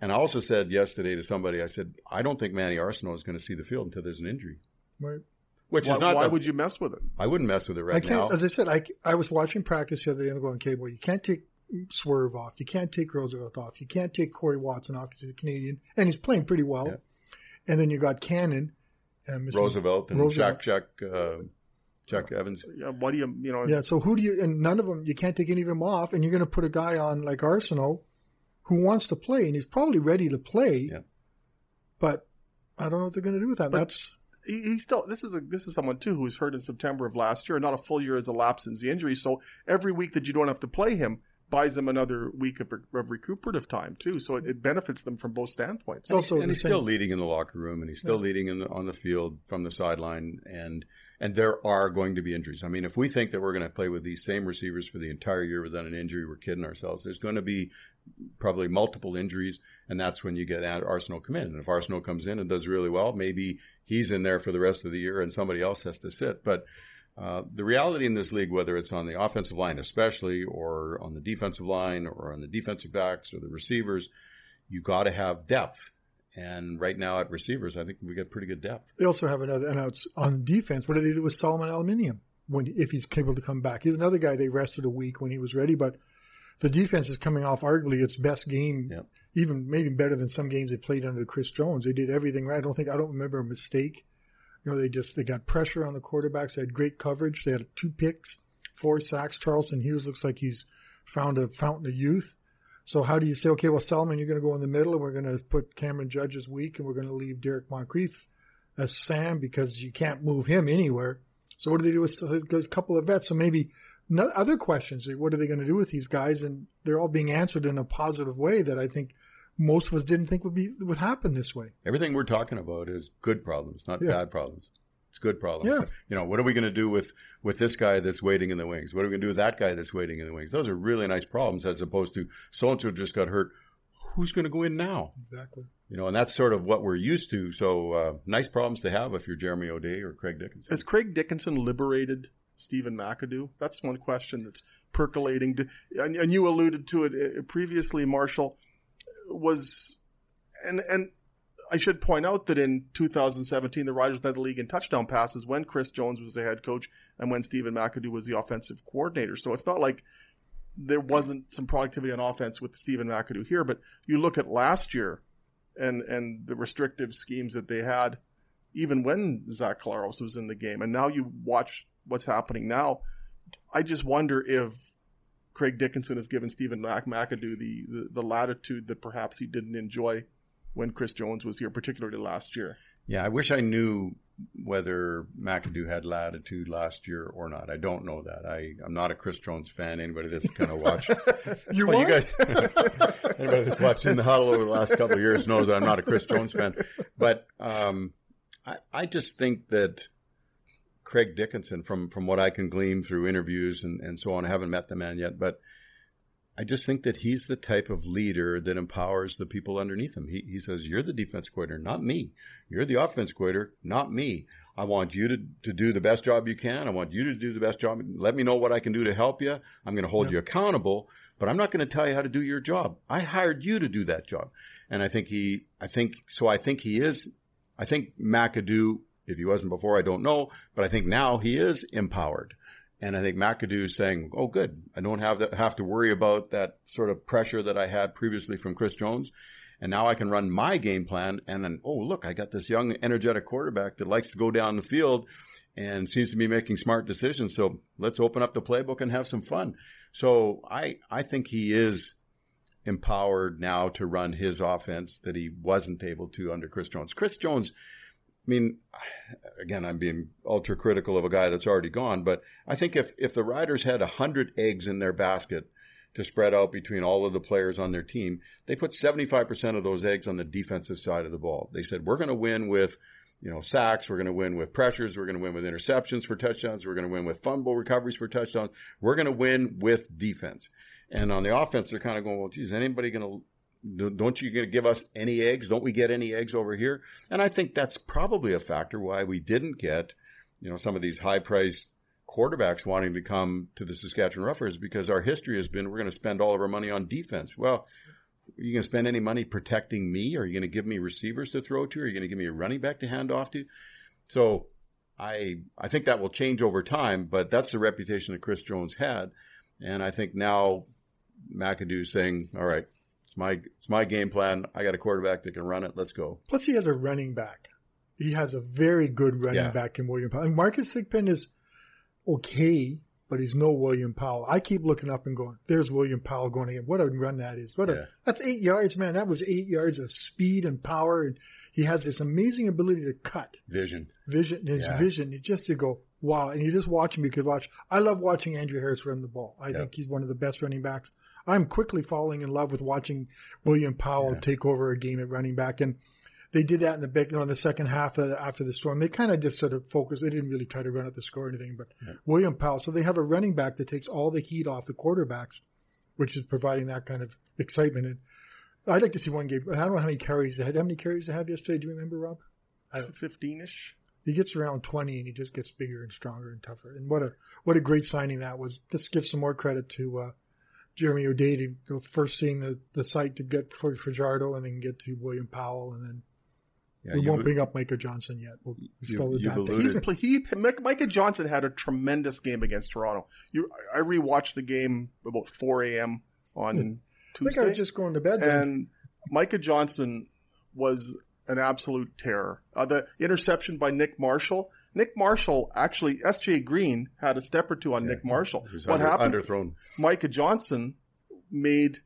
And I also said yesterday to somebody, I said, I don't think Manny Arceneaux is going to see the field until there's an injury. Right. Which Why, is not. why the- would you mess with it? I wouldn't mess with it right I can't, now. as I said, I, I was watching practice the other day and I'm going, okay, well, you can't take Swerve off. You can't take Roosevelt off. You can't take Corey Watson off because he's a Canadian and he's playing pretty well. Yeah. And then you got Cannon and Mr. Roosevelt and Roosevelt. Jack Jack uh, Shaq Evans. Yeah, what do you, you know? Yeah, so who do you, and none of them, you can't take any of them off and you're going to put a guy on like Arceneaux, who wants to play and he's probably ready to play. Yeah. But I don't know what they're going to do with that. But- That's, he, he still this is a this is someone too who was hurt in September of last year. And not a full year has elapsed since the injury. So every week that you don't have to play him buys them another week of, of recuperative time too. So it, it benefits them from both standpoints. It's also and the he's still leading in the locker room, and he's still leading in the, on the field from the sideline. And and there are going to be injuries. I mean, if we think that we're going to play with these same receivers for the entire year without an injury, we're kidding ourselves. There's going to be probably multiple injuries, and that's when you get Arceneaux come in. And if Arceneaux comes in and does really well, maybe he's in there for the rest of the year, and somebody else has to sit. But uh, the reality in this league, whether it's on the offensive line, especially, or on the defensive line, or on the defensive backs, or the receivers, you got to have depth. And right now at receivers, I think we got pretty good depth. they also have another, and it's on defense. What do they do with Solomon Elimimian when, if he's capable to come back? He's another guy they rested a week when he was ready, but the defense is coming off arguably its best game, Yep. even maybe better than some games they played under Chris Jones. They did everything right. I don't think I don't remember a mistake. You know, they just they got pressure on the quarterbacks. They had great coverage. They had two picks, four sacks. Charleston Hughes looks like he's found a fountain of youth. So how do you say, okay, well, Solomon, you're going to go in the middle, and we're going to put Cameron Judge as weak, and we're going to leave Derek Moncrief as Sam because you can't move him anywhere. So what do they do with those couple of vets? So maybe other questions. What are they going to do with these guys? And they're all being answered in a positive way that I think most of us didn't think would be would happen this way. Everything we're talking about is good problems, not Yeah. bad problems. It's good problems. Yeah. You know, what are we going to do with with this guy that's waiting in the wings? What are we going to do with that guy that's waiting in the wings? Those are really nice problems, as opposed to so and so just got hurt. Who's going to go in now? Exactly. You know, and that's sort of what we're used to. So uh, nice problems to have if you're Jeremy O'Day or Craig Dickenson. Has Craig Dickenson liberated Stephen McAdoo? That's one question that's percolating. To, and, and you alluded to it uh, previously, Marshall. Was and and I should point out that in 2017, the Riders led the league in touchdown passes when Chris Jones was the head coach and when Stephen McAdoo was the offensive coordinator. So it's not like there wasn't some productivity on offense with Stephen McAdoo here. But you look at last year and and the restrictive schemes that they had, even when Zach Collaros was in the game, and now you watch what's happening now. I just wonder if Craig Dickenson has given Stephen Mac- McAdoo the, the, the latitude that perhaps he didn't enjoy when Chris Jones was here, particularly last year. Yeah, I wish I knew whether McAdoo had latitude last year or not. I don't know that. I, I'm not a Chris Jones fan. Anybody that's kind of watched You Well, you guys, anybody that's watched in the huddle over the last couple of years knows that I'm not a Chris Jones fan. But um, I, I just think that Craig Dickenson, from from what I can glean through interviews and, and so on, I haven't met the man yet, but I just think that he's the type of leader that empowers the people underneath him. He, he says, You're the defense coordinator, not me. You're the offense coordinator, not me. I want you to, to do the best job you can. I want you to do the best job. Let me know what I can do to help you. I'm going to hold you accountable, but I'm not going to tell you how to do your job. I hired you to do that job. And I think he, I think, so I think he is, I think McAdoo, if he wasn't before, I don't know, but I think now he is empowered. And I think McAdoo is saying, "Oh, good. I don't have that, have to worry about that sort of pressure that I had previously from Chris Jones, and now I can run my game plan. And then, oh, look, I got this young, energetic quarterback that likes to go down the field and seems to be making smart decisions. So let's open up the playbook and have some fun. So I I think he is empowered now to run his offense that he wasn't able to under Chris Jones. Chris Jones." I mean, again, I'm being ultra critical of a guy that's already gone, but I think if, if the Riders had 100 eggs in their basket to spread out between all of the players on their team, they put 75% of those eggs on the defensive side of the ball. They said, we're going to win with, you know, sacks. We're going to win with pressures. We're going to win with interceptions for touchdowns. We're going to win with fumble recoveries for touchdowns. We're going to win with defense. And on the offense, they're kind of going, well, geez, anybody going to don't you give us any eggs? Don't we get any eggs over here? And I think that's probably a factor why we didn't get, you know, some of these high priced quarterbacks wanting to come to the Saskatchewan Roughers because our history has been we're going to spend all of our money on defense. Well, are you going to spend any money protecting me? Are you going to give me receivers to throw to? Are you going to give me a running back to hand off to? So I I think that will change over time, but that's the reputation that Chris Jones had. And I think now McAdoo's saying, all right, my it's my game plan. I got a quarterback that can run it. Let's go. Plus, he has a running back. He has a very good running Yeah. back in William Powell. And Marcus Thigpen is okay, but he's no William Powell. I keep looking up and going, "There's William Powell going again. What a run that is! What a Yeah. that's eight yards, man. That was eight yards of speed and power, and he has this amazing ability to cut Vision. vision. His Yeah. vision, it's just to go wow. And you just watch him. You could watch. I love watching Andrew Harris run the ball. I Yep. think he's one of the best running backs. I'm quickly falling in love with watching William Powell Yeah. take over a game at running back, and they did that in the big, you know, in the second half of, after the storm. They kind of just sort of focused. They didn't really try to run up the score or anything, but William Powell. So they have a running back that takes all the heat off the quarterbacks, which is providing that kind of excitement. And I'd like to see one game. I don't know how many carries they had. How many carries they have yesterday? Do you remember, Rob? 15 ish. He gets around twenty, and he just gets bigger and stronger and tougher. And what a what a great signing that was. Just give some more credit to uh, Jeremy O'Day to go first seeing the, the site to get for Fajardo, and then get to William Powell, and then Yeah, we won't bring up Micah Johnson yet. We'll still you've adapt to- alluded- He's play, he Micah Johnson had a tremendous game against Toronto. You, I rewatched the game about 4 a.m. on I Tuesday. think I was just going to bed. then. and Micah Johnson was an absolute terror. Uh, the interception by Nick Marshall. Nick Marshall actually, S.J. Green had a step or two on Yeah, Nick Marshall. He was What under, happened? underthrown. Micah Johnson made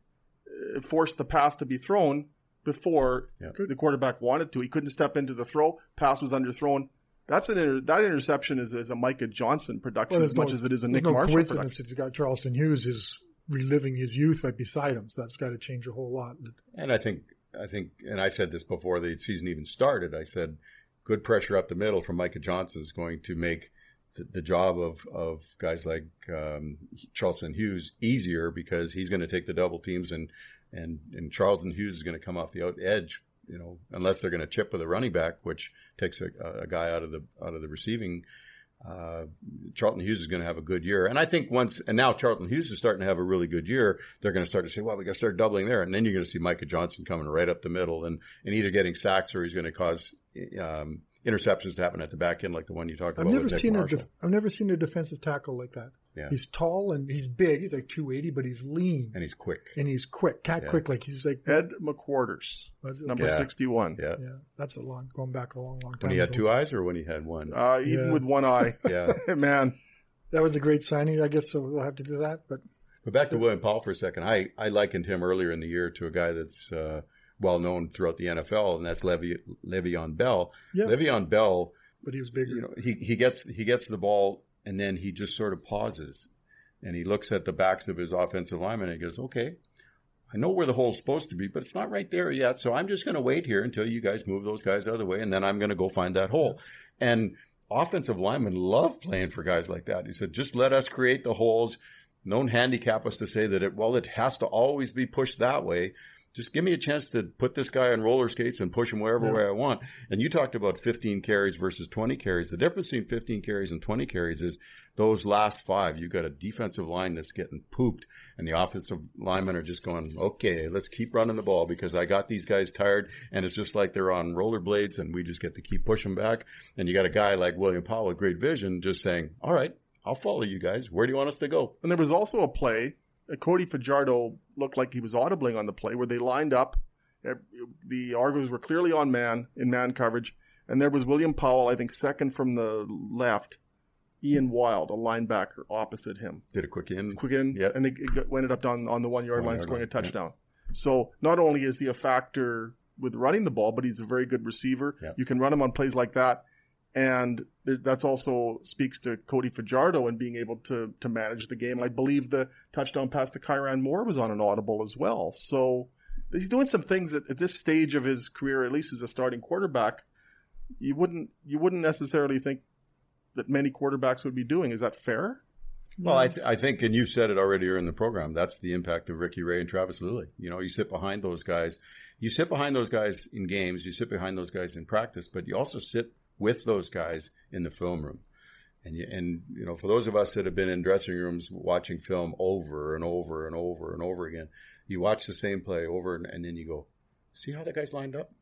uh, forced the pass to be thrown before Yeah. the quarterback wanted to. He couldn't step into the throw. Pass was underthrown. That's an inter- that interception is, is a Micah Johnson production Well, as there's much no- as it is a There's Nick no Marshall coincidence production. that he's got Charleston Hughes is reliving his youth right beside him. So that's got to change a whole lot. And I think, I think, and I said this before the season even started. I said, good pressure up the middle from Micah Johnson is going to make the, the job of of guys like um, Charleston Hughes easier because he's going to take the double teams and and and Charleston Hughes is going to come off the out edge. You know, unless they're going to chip with a running back, which takes a, a guy out of the out of the receiving uh, Charleston Hughes is going to have a good year. And I think once, and now Charleston Hughes is starting to have a really good year, they're going to start to say, well, we got to start doubling there. And then you're going to see Micah Johnson coming right up the middle and, and either getting sacks or he's going to cause um, interceptions to happen at the back end, like the one you talked I've about. never with Nick seen a def- I've never seen a defensive tackle like that. Yeah. He's tall and he's big. He's like 280, but he's lean and he's quick. and he's quick. Cat Yeah. quick, like he's like Ed McQuarters, was it- number Yeah. 61. Yeah. Yeah, that's a long going back a long, long time. When he had ago. two eyes or when he had one? Uh, even Yeah. with one eye. yeah. Man, That was a great signing, I guess. So we'll have to do that. But But back to William Powell for a second. I, I likened him earlier in the year to a guy that's uh, well known throughout the NFL, and that's Le'Ve- Le'Veon Bell. yes, Le'Veon Bell but he was bigger. you know, he, he gets he gets the ball and then he just sort of pauses and he looks at the backs of his offensive linemen and he goes, Okay, I know where the hole's supposed to be, but it's not right there yet. So I'm just gonna wait here until you guys move those guys out of the way and then I'm gonna go find that hole. And offensive linemen love playing for guys like that. He said, just let us create the holes. Don't handicap us to say that it well, it has to always be pushed that way. Just give me a chance to put this guy on roller skates and push him wherever Yeah. way I want. And you talked about 15 carries versus 20 carries. The difference between 15 carries and 20 carries is those last five. You've got a defensive line that's getting pooped, and the offensive linemen are just going, okay, let's keep running the ball because I got these guys tired, and it's just like they're on rollerblades, and we just get to keep pushing back. And you got a guy like William Powell with great vision just saying, all right, I'll follow you guys. Where do you want us to go? And there was also a play. Uh, Cody Fajardo looked like he was audibling on the play where they lined up. Uh, The Argos were clearly on man in man coverage, and there was William Powell, I think, second from the left. Ian Wild, a linebacker, opposite him. Did a quick in. Quick in, Yep. and they ended up down on the one yard One line yard scoring a line, yeah. touchdown. So not only is he a factor with running the ball, but he's a very good receiver. Yep. You can run him on plays like that, and that's also speaks to Cody Fajardo and being able to to manage the game. I believe the touchdown pass to Kyran Moore was on an audible as well. So he's doing some things at, at this stage of his career, at least as a starting quarterback. You wouldn't you wouldn't necessarily think that many quarterbacks would be doing. Is that fair? Well, I, th- I think, and you said it already in the program, that's the impact of Ricky Ray and Travis Lulay. You know, you sit behind those guys. You sit behind those guys in games, you sit behind those guys in practice, but you also sit with those guys in the film room. And, you, and you know, for those of us that have been in dressing rooms watching film over and over and over and over again, you watch the same play over and, and then you go, see how that guy's lined up?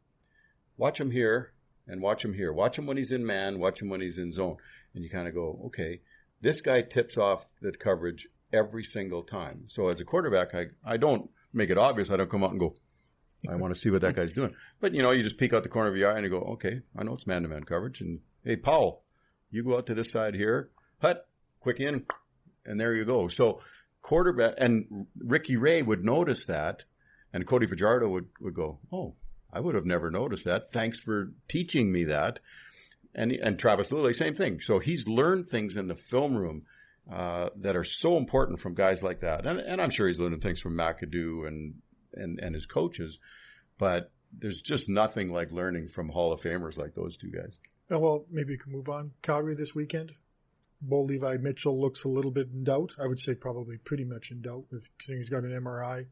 Watch him here and watch him here. Watch him when he's in man, watch him when he's in zone. And you kind of go, okay, this guy tips off the coverage every single time. So as a quarterback, I, I don't make it obvious. I don't come out and go, I want to see what that guy's doing. But, you know, you just peek out the corner of your eye and you go, okay, I know it's man to man coverage. And hey, Powell, you go out to this side here, hut, quick in, and there you go. So quarterback, and Ricky Ray would notice that, and Cody Fajardo would, would go, oh, I would have never noticed that. Thanks for teaching me that and and Travis Lulay, same thing. So he's learned things in the film room uh, that are so important from guys like that, and and I'm sure he's learning things from McAdoo and and and his coaches, but there's just nothing like learning from Hall of Famers like those two guys. Oh, well, maybe we can move on. Calgary this weekend. Bo Levi Mitchell looks a little bit in doubt. I would say probably pretty much in doubt, with seeing he's got an MRI. Have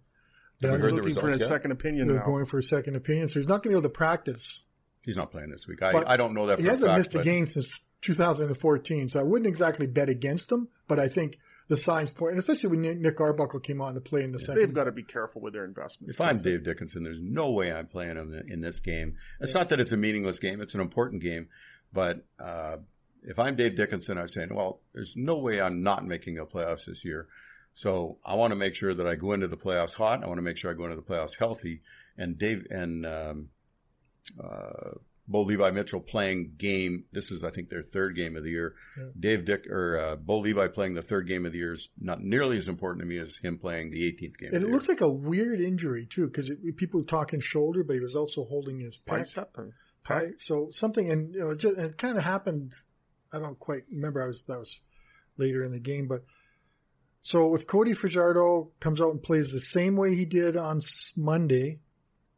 Then we heard the looking for a yet? second opinion they're now. going for a second opinion, so he's not going to be able to practice. He's not playing this week. I, I don't know that He a hasn't fact, missed a game since 2014, so I wouldn't exactly bet against him. But I think the signs point, and especially when Nick- Nick Arbuckle came on to play in the They've got to be careful with their investments. If I'm Dave Dickenson, there's no way I'm playing him in this game. It's not that it's a meaningless game; it's an important game. But uh, if I'm Dave Dickenson, I'm saying, well, there's no way I'm not making the playoffs this year. So I want to make sure that I go into the playoffs hot. I want to make sure I go into the playoffs healthy. And Dave and um, uh, Bo Levi Mitchell playing game. This is, I think, their third game of the year. Yeah. Dave Dick or uh, Bo Levi playing the third game of the year is not nearly as important to me as him playing the 18th game. And it looks like a weird injury too, because people were talking shoulder, but he was also holding his pec. Bicep or Right. So something, and you know, it, just, and it kind of happened. I don't quite remember. I was that was later in the game, but so if Cody Fajardo comes out and plays the same way he did on Monday,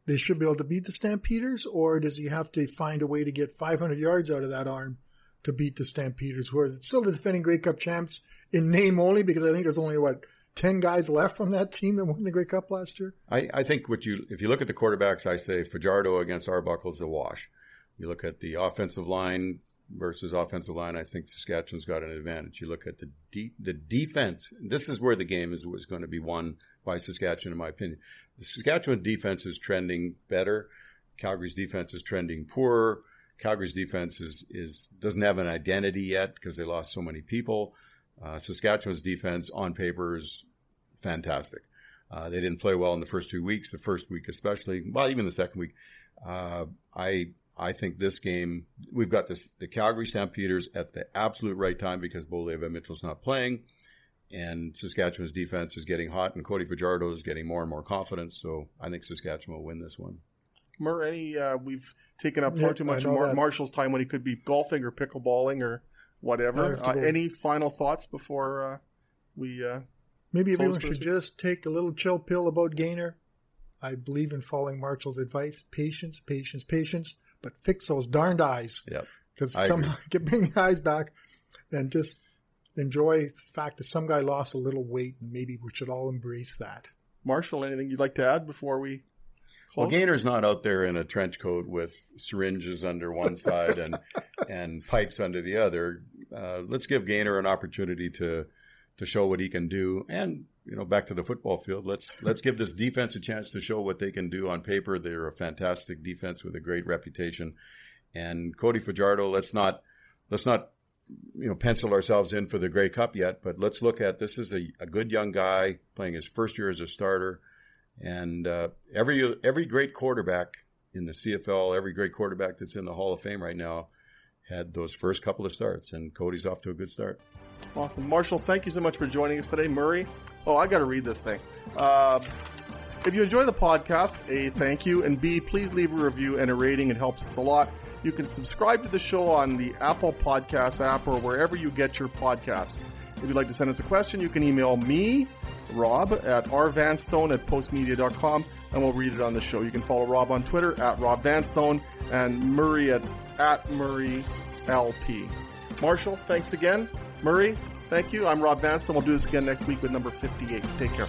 they should be able to beat the Stampeders, or does he have to find a way to get 500 yards out of that arm to beat the Stampeders, who are still the defending Grey Cup champs in name only? Because I think there's only what 10 guys left from that team that won the Grey Cup last year. I, I think what you if you look at the quarterbacks, I say Fajardo against Arbuckle is a wash. You look at the offensive line versus offensive line. I think Saskatchewan's got an advantage. You look at the de- the defense. This is where the game is was going to be won by Saskatchewan, in my opinion. The Saskatchewan defense is trending better. Calgary's defense is trending poorer. Calgary's defense is, is doesn't have an identity yet because they lost so many people. Uh, Saskatchewan's defense on paper is fantastic. Uh, they didn't play well in the first two weeks, the first week especially. Well, even the second week. Uh, I I think this game we've got this the Calgary Stampeders at the absolute right time because Bo Levi Mitchell's not playing, and Saskatchewan's defense is getting hot, and Cody Fajardo is getting more and more confidence. So I think Saskatchewan will win this one. Mur, any uh, we've taken up far Yeah, too much of Mar- Marshall's time when he could be golfing or pickleballing or whatever. Uh, any final thoughts before uh, we? Uh, Maybe Close everyone for should just take a little chill pill about Gainer. I believe in following Marshall's advice: patience, patience, patience. But fix those darned eyes Yep. because somehow get bring the eyes back, and just enjoy the fact that some guy lost a little weight, and maybe we should all embrace that. Marshall, anything you'd like to add before we Well, close? Gainer's not out there in a trench coat with syringes under one side and and pipes under the other. Uh, let's give Gainer an opportunity to to show what he can do, and you know, back to the football field. Let's let's give this defense a chance to show what they can do on paper. They're a fantastic defense with a great reputation, and Cody Fajardo. Let's not let's not you know pencil ourselves in for the Grey Cup yet, but let's look at this is a, a good young guy playing his first year as a starter. And uh, every every great quarterback in the CFL, every great quarterback that's in the Hall of Fame right now, had those first couple of starts, and Cody's off to a good start. Awesome. Marshall, thank you so much for joining us today. Murray, oh, I got to read this thing. Uh, if you enjoy the podcast, A, thank you, and B, please leave a review and a rating. It helps us a lot. You can subscribe to the show on the Apple Podcast app or wherever you get your podcasts. If you'd like to send us a question, you can email me, Rob, at rvanstone at postmedia.com, and we'll read it on the show. You can follow Rob on Twitter at Rob Vanstone and Murray at, at Murray LP. Marshall, thanks again. Murray, thank you. I'm Rob Vanstone. We'll do this again next week with number 58. Take care.